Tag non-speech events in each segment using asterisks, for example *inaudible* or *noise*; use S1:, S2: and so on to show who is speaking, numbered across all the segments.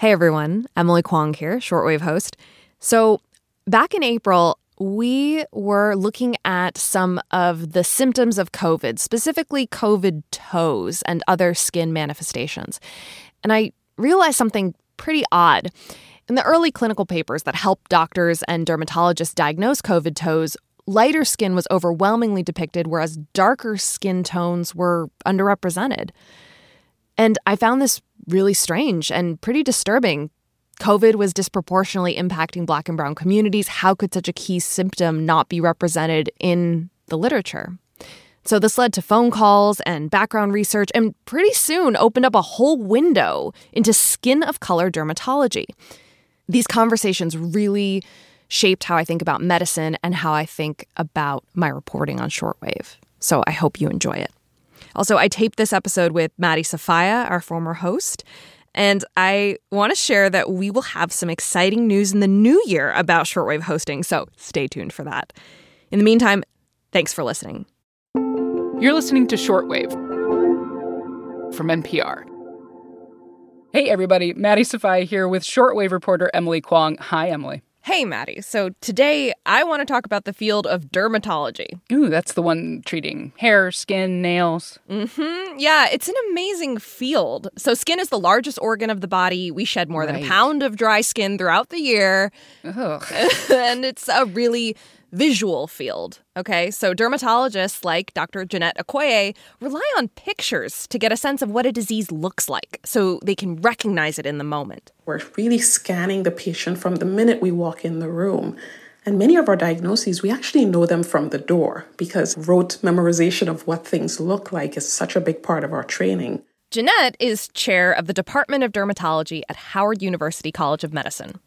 S1: Hey everyone, Emily Kwong here, shortwave host. So, back in April, we were looking at some of the symptoms of COVID, specifically COVID toes and other skin manifestations. And I realized something pretty odd. In the early clinical papers that helped doctors and dermatologists diagnose COVID toes, lighter skin was overwhelmingly depicted, whereas darker skin tones were underrepresented. And I found this really strange and pretty disturbing. COVID was disproportionately impacting black and brown communities. How could such a key symptom not be represented in the literature? So, this led to phone calls and background research, and pretty soon opened up a whole window into skin of color dermatology. These conversations really shaped how I think about medicine and how I think about my reporting on shortwave. So, I hope you enjoy it. Also, I taped this episode with Maddie Sofia, our former host. And I want to share that we will have some exciting news in the new year about shortwave hosting, so stay tuned for that. In the meantime, thanks for listening.
S2: You're listening to Shortwave from NPR. Hey, everybody, Maddie Sofia here with shortwave reporter Emily Kwong. Hi, Emily.
S1: Hey, Maddie. So today I want to talk about the field of dermatology.
S2: Ooh, that's the one treating hair, skin, nails.
S1: Mm-hmm. Yeah, it's an amazing field. So skin is the largest organ of the body. We shed more right. than a pound of dry skin throughout the year. *laughs* and it's a really visual field. Okay, so dermatologists like Dr. Ginette Okoye rely on pictures to get a sense of what a disease looks like so they can recognize it in the moment.
S3: We're really scanning the patient from the minute we walk in the room. And many of our diagnoses, we actually know them from the door because rote memorization of what things look like is such a big part of our training.
S1: Ginette is chair of the Department of Dermatology at Howard University College of Medicine.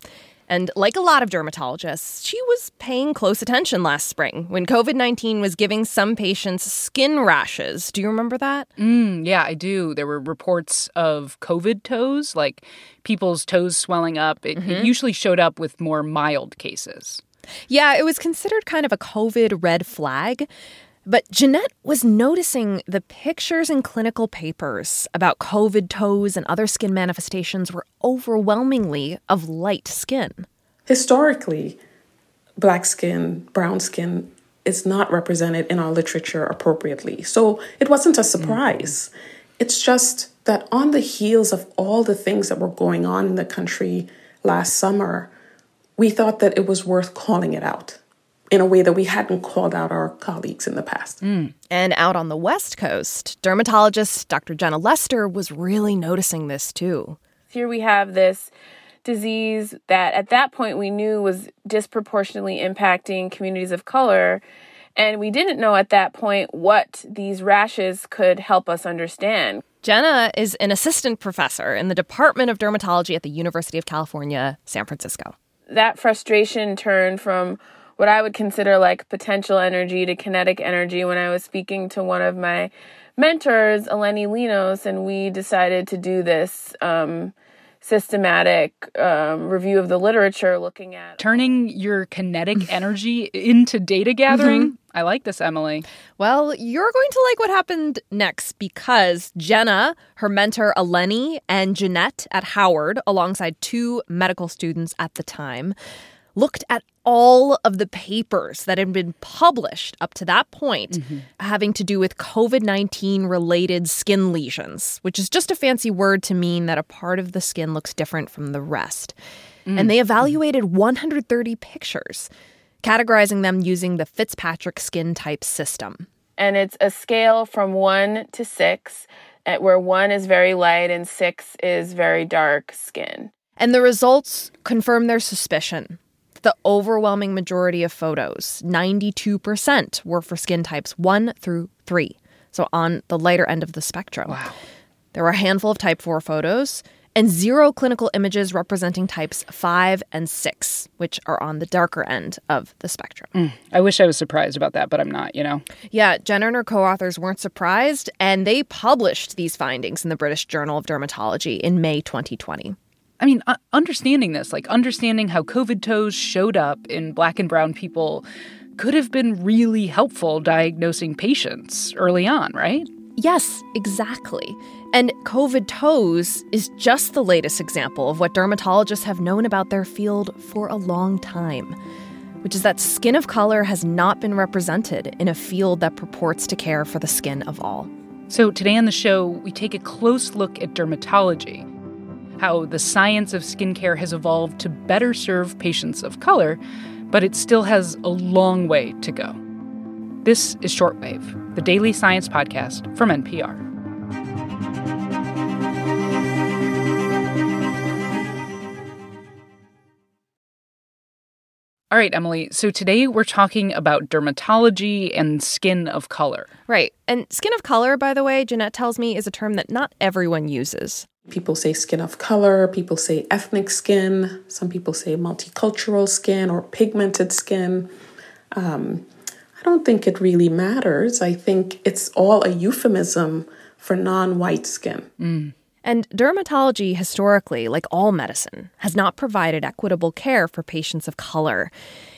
S1: And like a lot of dermatologists, she was paying close attention last spring when COVID 19 was giving some patients skin rashes. Do you remember that?
S2: Mm, yeah, I do. There were reports of COVID toes, like people's toes swelling up. It, mm-hmm. it usually showed up with more mild cases.
S1: Yeah, it was considered kind of a COVID red flag. But Ginette was noticing the pictures in clinical papers about COVID toes and other skin manifestations were overwhelmingly of light skin.
S3: Historically, black skin, brown skin is not represented in our literature appropriately. So it wasn't a surprise. Mm-hmm. It's just that on the heels of all the things that were going on in the country last summer, we thought that it was worth calling it out in a way that we hadn't called out our colleagues in the past.
S1: Mm. And out on the West Coast, dermatologist Dr. Jenna Lester was really noticing this too.
S4: Here we have this disease that at that point we knew was disproportionately impacting communities of color. And we didn't know at that point what these rashes could help us understand.
S1: Jenna is an assistant professor in the Department of Dermatology at the University of California, San Francisco.
S4: That frustration turned from what I would consider like potential energy to kinetic energy when I was speaking to one of my mentors, Eleni Linos, and we decided to do this um, systematic um, review of the literature looking at
S2: turning your kinetic *laughs* energy into data gathering. Mm-hmm. I like this, Emily.
S1: Well, you're going to like what happened next because Jenna, her mentor Eleni, and Ginette at Howard, alongside two medical students at the time, looked at all of the papers that had been published up to that point mm-hmm. having to do with COVID 19 related skin lesions, which is just a fancy word to mean that a part of the skin looks different from the rest. Mm. And they evaluated 130 pictures, categorizing them using the Fitzpatrick skin type system.
S4: And it's a scale from one to six, where one is very light and six is very dark skin.
S1: And the results confirm their suspicion the overwhelming majority of photos, 92%, were for skin types 1 through 3. So on the lighter end of the spectrum.
S2: Wow.
S1: There were a handful of type 4 photos and zero clinical images representing types 5 and 6, which are on the darker end of the spectrum.
S2: Mm, I wish I was surprised about that, but I'm not, you know?
S1: Yeah, Jenna and her co authors weren't surprised, and they published these findings in the British Journal of Dermatology in May 2020.
S2: I mean, uh, understanding this, like understanding how COVID toes showed up in black and brown people, could have been really helpful diagnosing patients early on, right?
S1: Yes, exactly. And COVID toes is just the latest example of what dermatologists have known about their field for a long time, which is that skin of color has not been represented in a field that purports to care for the skin of all.
S2: So, today on the show, we take a close look at dermatology, how the science of skincare has evolved to better serve patients of color, but it still has a long way to go. This is Shortwave, the daily science podcast from NPR. All right, Emily. So today we're talking about dermatology and skin of color.
S1: Right. And skin of color, by the way, Ginette tells me, is a term that not everyone uses.
S3: People say skin of color, people say ethnic skin, some people say multicultural skin or pigmented skin. Um, I don't think it really matters. I think it's all a euphemism for non white skin.
S1: Mm. And dermatology, historically, like all medicine, has not provided equitable care for patients of color.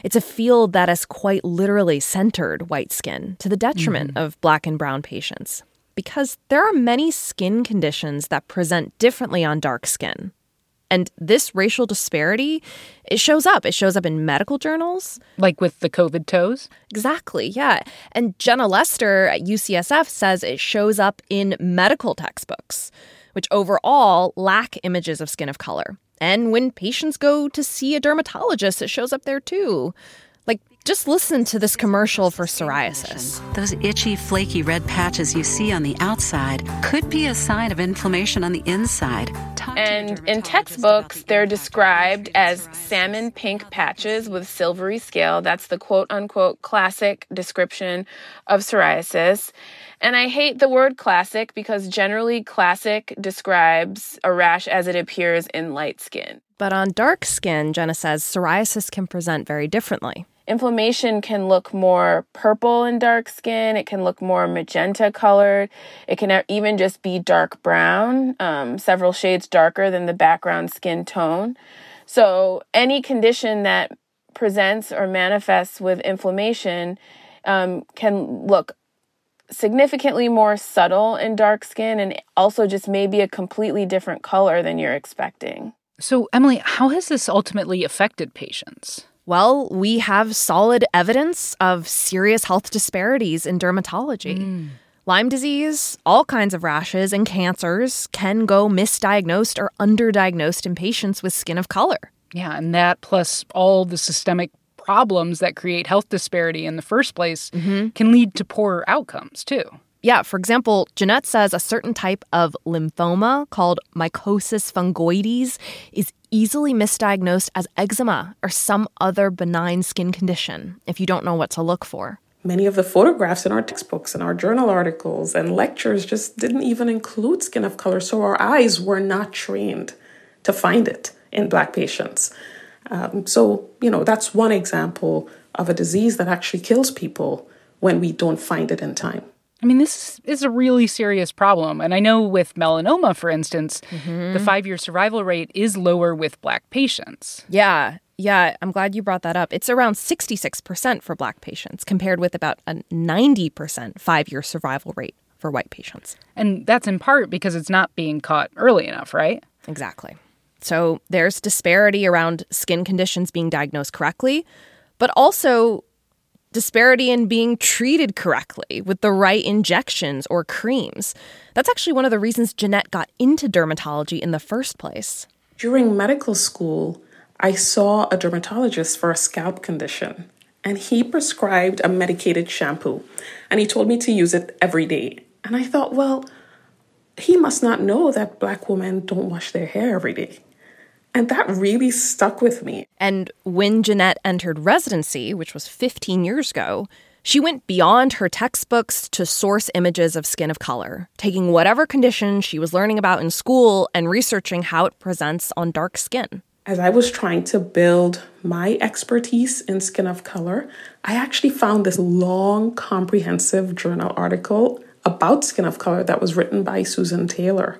S1: It's a field that has quite literally centered white skin to the detriment mm-hmm. of black and brown patients. Because there are many skin conditions that present differently on dark skin. And this racial disparity, it shows up. It shows up in medical journals.
S2: Like with the COVID toes?
S1: Exactly, yeah. And Jenna Lester at UCSF says it shows up in medical textbooks, which overall lack images of skin of color. And when patients go to see a dermatologist, it shows up there too. Just listen to this commercial for psoriasis.
S5: Those itchy, flaky red patches you see on the outside could be a sign of inflammation on the inside.
S4: And in textbooks, they're described as salmon pink patches with silvery scale. That's the quote unquote classic description of psoriasis. And I hate the word classic because generally classic describes a rash as it appears in light skin.
S1: But on dark skin, Jenna says psoriasis can present very differently.
S4: Inflammation can look more purple in dark skin. It can look more magenta colored. It can even just be dark brown, um, several shades darker than the background skin tone. So, any condition that presents or manifests with inflammation um, can look significantly more subtle in dark skin and also just maybe a completely different color than you're expecting.
S2: So, Emily, how has this ultimately affected patients?
S1: Well, we have solid evidence of serious health disparities in dermatology. Mm. Lyme disease, all kinds of rashes, and cancers can go misdiagnosed or underdiagnosed in patients with skin of color.
S2: Yeah, and that plus all the systemic problems that create health disparity in the first place mm-hmm. can lead to poorer outcomes too.
S1: Yeah, for example, Ginette says a certain type of lymphoma called mycosis fungoides is easily misdiagnosed as eczema or some other benign skin condition if you don't know what to look for.
S3: Many of the photographs in our textbooks and our journal articles and lectures just didn't even include skin of color, so our eyes were not trained to find it in Black patients. Um, so, you know, that's one example of a disease that actually kills people when we don't find it in time.
S2: I mean, this is a really serious problem. And I know with melanoma, for instance, mm-hmm. the five year survival rate is lower with black patients.
S1: Yeah. Yeah. I'm glad you brought that up. It's around 66% for black patients, compared with about a 90% five year survival rate for white patients.
S2: And that's in part because it's not being caught early enough, right?
S1: Exactly. So there's disparity around skin conditions being diagnosed correctly, but also disparity in being treated correctly with the right injections or creams. That's actually one of the reasons Ginette got into dermatology in the first place.
S3: During medical school, I saw a dermatologist for a scalp condition, and he prescribed a medicated shampoo, and he told me to use it every day. And I thought, well, he must not know that black women don't wash their hair every day. And that really stuck with me.
S1: And when Ginette entered residency, which was 15 years ago, she went beyond her textbooks to source images of skin of color, taking whatever condition she was learning about in school and researching how it presents on dark skin.
S3: As I was trying to build my expertise in skin of color, I actually found this long, comprehensive journal article about skin of color that was written by Susan Taylor.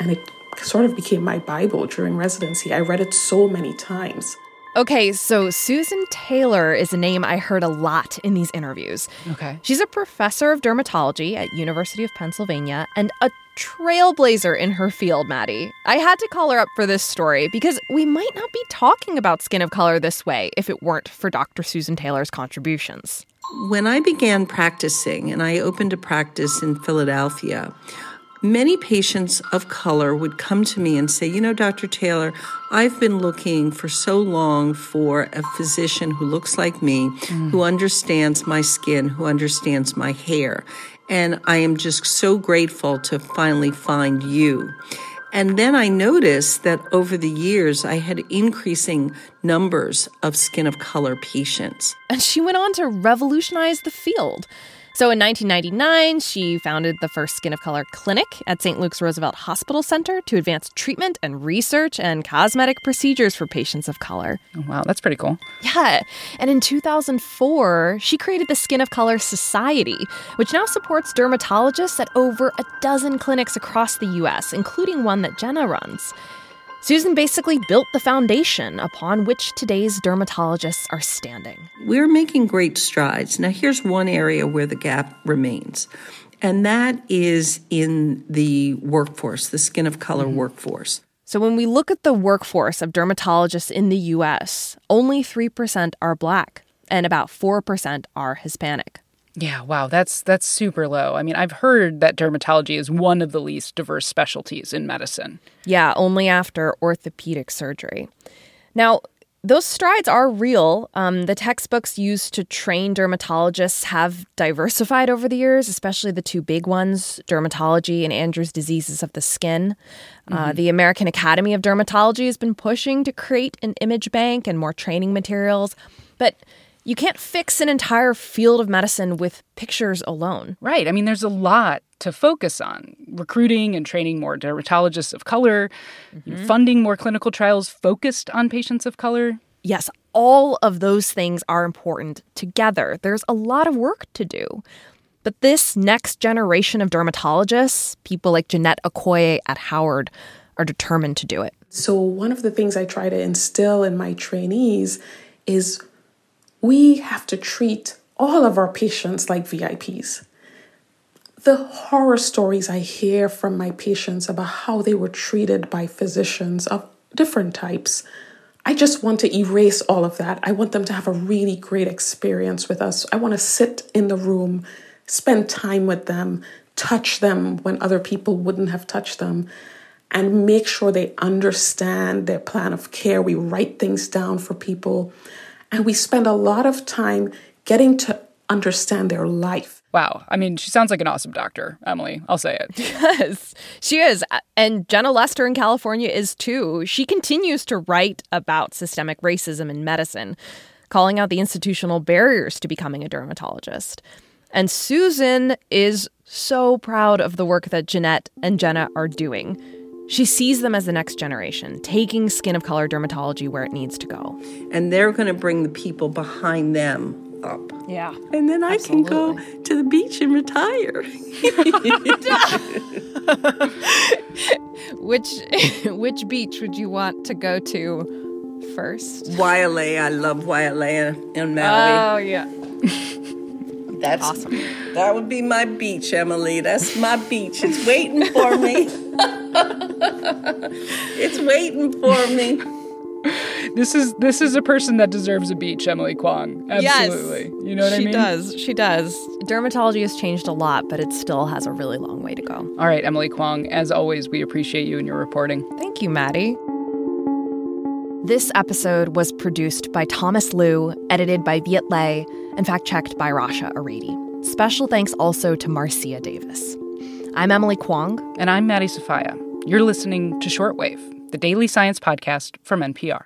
S3: And it sort of became my Bible during residency. I read it so many times.
S1: Okay, so Susan Taylor is a name I heard a lot in these interviews.
S2: Okay.
S1: She's a professor of dermatology at University of Pennsylvania and a trailblazer in her field, Maddie. I had to call her up for this story because we might not be talking about skin of color this way if it weren't for Dr. Susan Taylor's contributions.
S6: When I began practicing and I opened a practice in Philadelphia, many patients of color would come to me and say, You know, Dr. Taylor, I've been looking for so long for a physician who looks like me, mm. who understands my skin, who understands my hair. And I am just so grateful to finally find you. And then I noticed that over the years, I had increasing numbers of skin of color patients.
S1: And she went on to revolutionize the field. So in 1999, she founded the first Skin of Color clinic at St. Luke's Roosevelt Hospital Center to advance treatment and research and cosmetic procedures for patients of color.
S2: Oh, wow, that's pretty cool.
S1: Yeah. And in 2004, she created the Skin of Color Society, which now supports dermatologists at over a dozen clinics across the U.S., including one that Jenna runs. Susan basically built the foundation upon which today's dermatologists are standing.
S6: We're making great strides. Now, here's one area where the gap remains, and that is in the workforce, the skin of color mm-hmm. workforce.
S1: So, when we look at the workforce of dermatologists in the US, only 3% are black and about 4% are Hispanic.
S2: Yeah, wow, that's that's super low. I mean, I've heard that dermatology is one of the least diverse specialties in medicine.
S1: Yeah, only after orthopedic surgery. Now, those strides are real. Um, the textbooks used to train dermatologists have diversified over the years, especially the two big ones dermatology and Andrew's diseases of the skin. Uh, mm-hmm. Uh, the American Academy of Dermatology has been pushing to create an image bank and more training materials. But you can't fix an entire field of medicine with pictures alone.
S2: Right. I mean, there's a lot to focus on recruiting and training more dermatologists of color, mm-hmm. funding more clinical trials focused on patients of color.
S1: Yes, all of those things are important together. There's a lot of work to do. But this next generation of dermatologists, people like Ginette Okoye at Howard, are determined to do it.
S3: So, one of the things I try to instill in my trainees is we have to treat all of our patients like VIPs. The horror stories I hear from my patients about how they were treated by physicians of different types, I just want to erase all of that. I want them to have a really great experience with us. I want to sit in the room, spend time with them, touch them when other people wouldn't have touched them, and make sure they understand their plan of care. We write things down for people. And we spend a lot of time getting to understand their life.
S2: Wow. I mean, she sounds like an awesome doctor, Emily. I'll say it. *laughs*
S1: Yes, she is. And Jenna Lester in California is too. She continues to write about systemic racism in medicine, calling out the institutional barriers to becoming a dermatologist. And Susan is so proud of the work that Ginette and Jenna are doing. She sees them as the next generation, taking skin of color dermatology where it needs to go.
S6: And they're going to bring the people behind them up.
S1: Yeah.
S6: And then I Absolutely. can go to the beach and retire. *laughs*
S1: which *laughs* which beach would you want to go to first?
S6: Wailea. I love Wailea in Maui.
S1: Oh yeah.
S6: That's awesome. That would be my beach, Emily. That's my beach. It's waiting for me. *laughs* *laughs* it's waiting for me.
S2: This is this is a person that deserves a beach, Emily Kwong. Absolutely.
S1: Yes,
S2: you know what I
S1: mean?
S2: She
S1: does. She does. Dermatology has changed a lot, but it still has a really long way to go.
S2: All right, Emily Kwong, as always, we appreciate you and your reporting.
S1: Thank you, Maddie. This episode was produced by Thomas Lu, edited by Viet Le, and fact checked by Rasha Aridi. Special thanks also to Marcia Davis. I'm Emily Kwong.
S2: And I'm Maddie Sofia. You're listening to Shortwave, the daily science podcast from NPR.